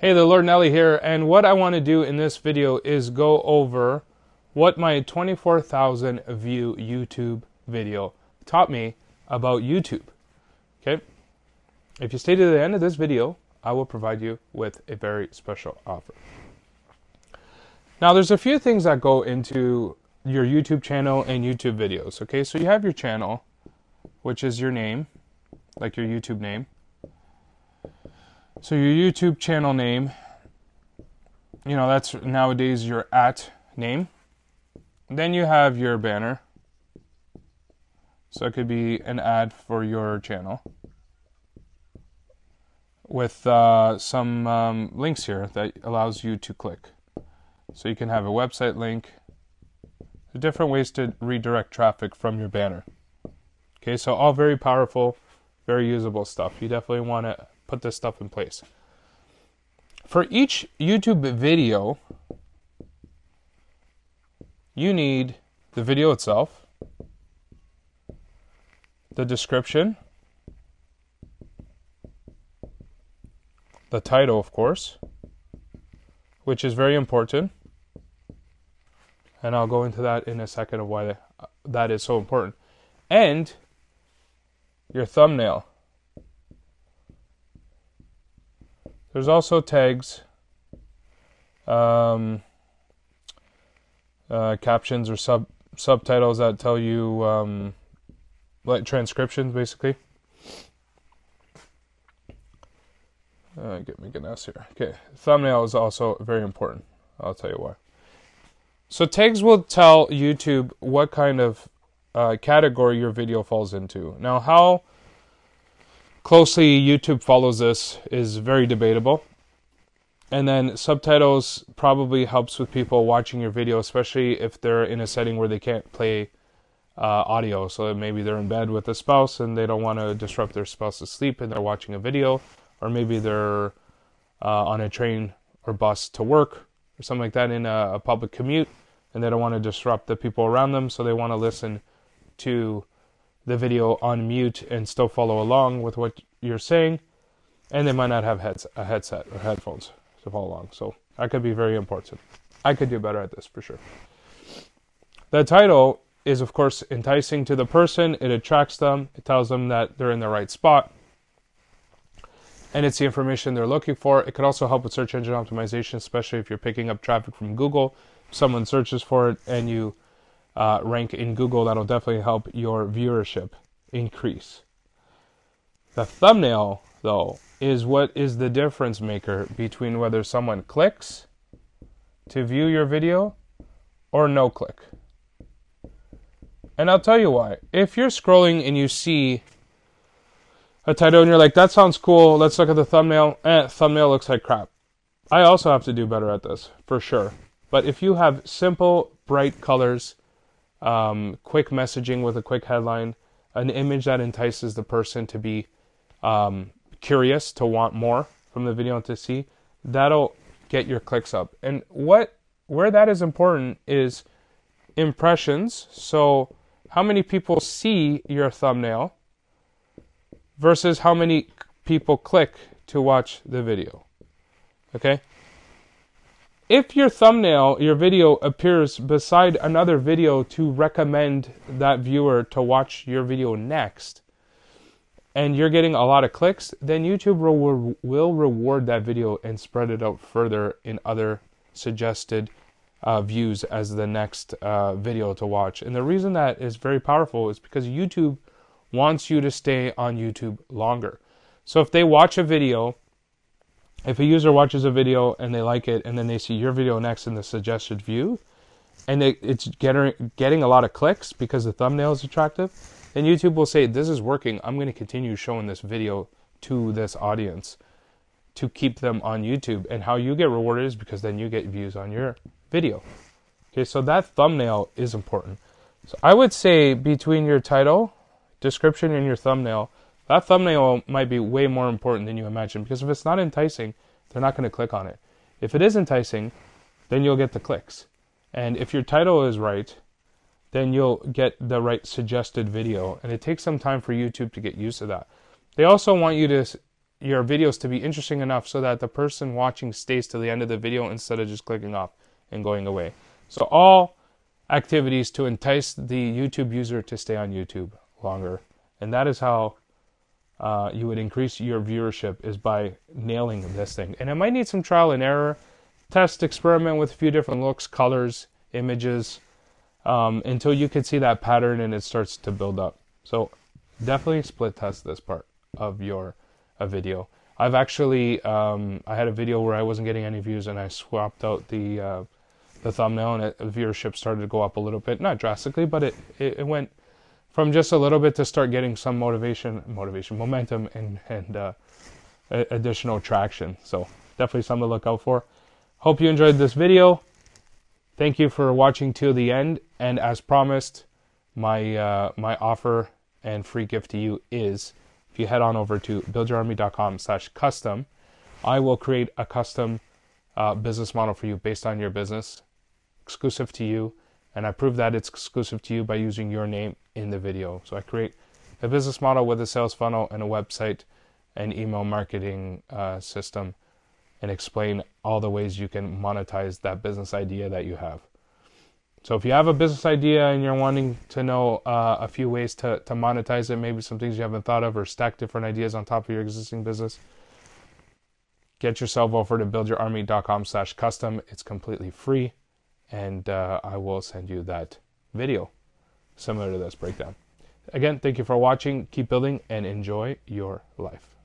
Hey, the Lord Nelly here, and what I want to do in this video is go over what my 24,000 view YouTube video taught me about YouTube. Okay? If you stay to the end of this video, I will provide you with a very special offer. Now, there's a few things that go into your YouTube channel and YouTube videos. Okay, so you have your channel, which is your name, like your YouTube name. So your YouTube channel name, you know, that's nowadays your at name. Then you have your banner. So it could be an ad for your channel with uh, some um, links here that allows you to click. So you can have a website link. Different ways to redirect traffic from your banner. Okay, so all very powerful, very usable stuff. You definitely want to put this stuff in place. For each YouTube video, you need the video itself, the description, the title, of course, which is very important. And I'll go into that in a second of why that is so important. And your thumbnail. There's also tags, um, uh, captions or sub subtitles that tell you um, like transcriptions, basically. Uh, get me good S here. Okay, thumbnail is also very important. I'll tell you why. So tags will tell YouTube what kind of uh, category your video falls into. Now, how closely YouTube follows this is very debatable. And then subtitles probably helps with people watching your video, especially if they're in a setting where they can't play uh, audio. So maybe they're in bed with a spouse and they don't want to disrupt their spouse's sleep and they're watching a video, or maybe they're uh, on a train or bus to work or something like that in a, a public commute and they don't want to disrupt the people around them, so they want to listen to the video on mute and still follow along with what you're saying, and they might not have heads, a headset or headphones to follow along. So that could be very important. I could do better at this for sure. The title is, of course, enticing to the person. It attracts them. It tells them that they're in the right spot. And it's the information they're looking for. It could also help with search engine optimization, especially if you're picking up traffic from Google. Someone searches for it and you uh, rank in Google, that'll definitely help your viewership increase. The thumbnail, though, is what is the difference maker between whether someone clicks to view your video or no click. And I'll tell you why. If you're scrolling and you see a title and you're like, that sounds cool, let's look at the thumbnail, eh, thumbnail looks like crap. I also have to do better at this, for sure. But if you have simple, bright colors, um, quick messaging with a quick headline, an image that entices the person to be um, curious, to want more from the video to see, that'll get your clicks up. And what where that is important is impressions. So how many people see your thumbnail versus how many people click to watch the video. Okay? If your thumbnail, your video appears beside another video to recommend that viewer to watch your video next, and you're getting a lot of clicks, then YouTube will, will reward that video and spread it out further in other suggested uh, views as the next uh, video to watch. And the reason that is very powerful is because YouTube wants you to stay on YouTube longer. So if they watch a video if a user watches a video and they like it and then they see your video next in the suggested view and they, it's getting getting a lot of clicks because the thumbnail is attractive then youtube will say this is working. I'm going to continue showing this video to this audience to keep them on youtube. And how you get rewarded is because then you get views on your video. Okay so that thumbnail is important. So i would say between your title description and your thumbnail that thumbnail might be way more important than you imagine because if it's not enticing, they're not going to click on it. If it is enticing, then you'll get the clicks. And if your title is right, then you'll get the right suggested video. And it takes some time for YouTube to get used to that. They also want you to your videos to be interesting enough so that the person watching stays to the end of the video instead of just clicking off and going away. So all activities to entice the YouTube user to stay on YouTube longer. And that is how uh, you would increase your viewership is by nailing this thing. And it might need some trial and error, test, experiment with a few different looks, colors, images, um, until you can see that pattern and it starts to build up. So definitely split test this part of your a video. I've actually um, I had a video where I wasn't getting any views and I swapped out the uh, the thumbnail and it, viewership started to go up a little bit, not drastically, but it, it, it went from just a little bit to start getting some motivation, motivation, momentum, and and uh, additional traction. So definitely something to look out for. Hope you enjoyed this video. Thank you for watching till the end. And as promised, my uh, my offer and free gift to you is if you head on over to buildyourarmy.com slash custom, I will create a custom uh, business model for you based on your business, exclusive to you. And I prove that it's exclusive to you by using your name in the video. So I create a business model with a sales funnel and a website and email marketing uh, system and explain all the ways you can monetize that business idea that you have. So if you have a business idea and you're wanting to know uh, a few ways to, to monetize it, maybe some things you haven't thought of or stack different ideas on top of your existing business, get yourself over to buildyourarmy.com slash custom. It's completely free and uh, I will send you that video similar to this breakdown. Again, thank you for watching. Keep building and enjoy your life.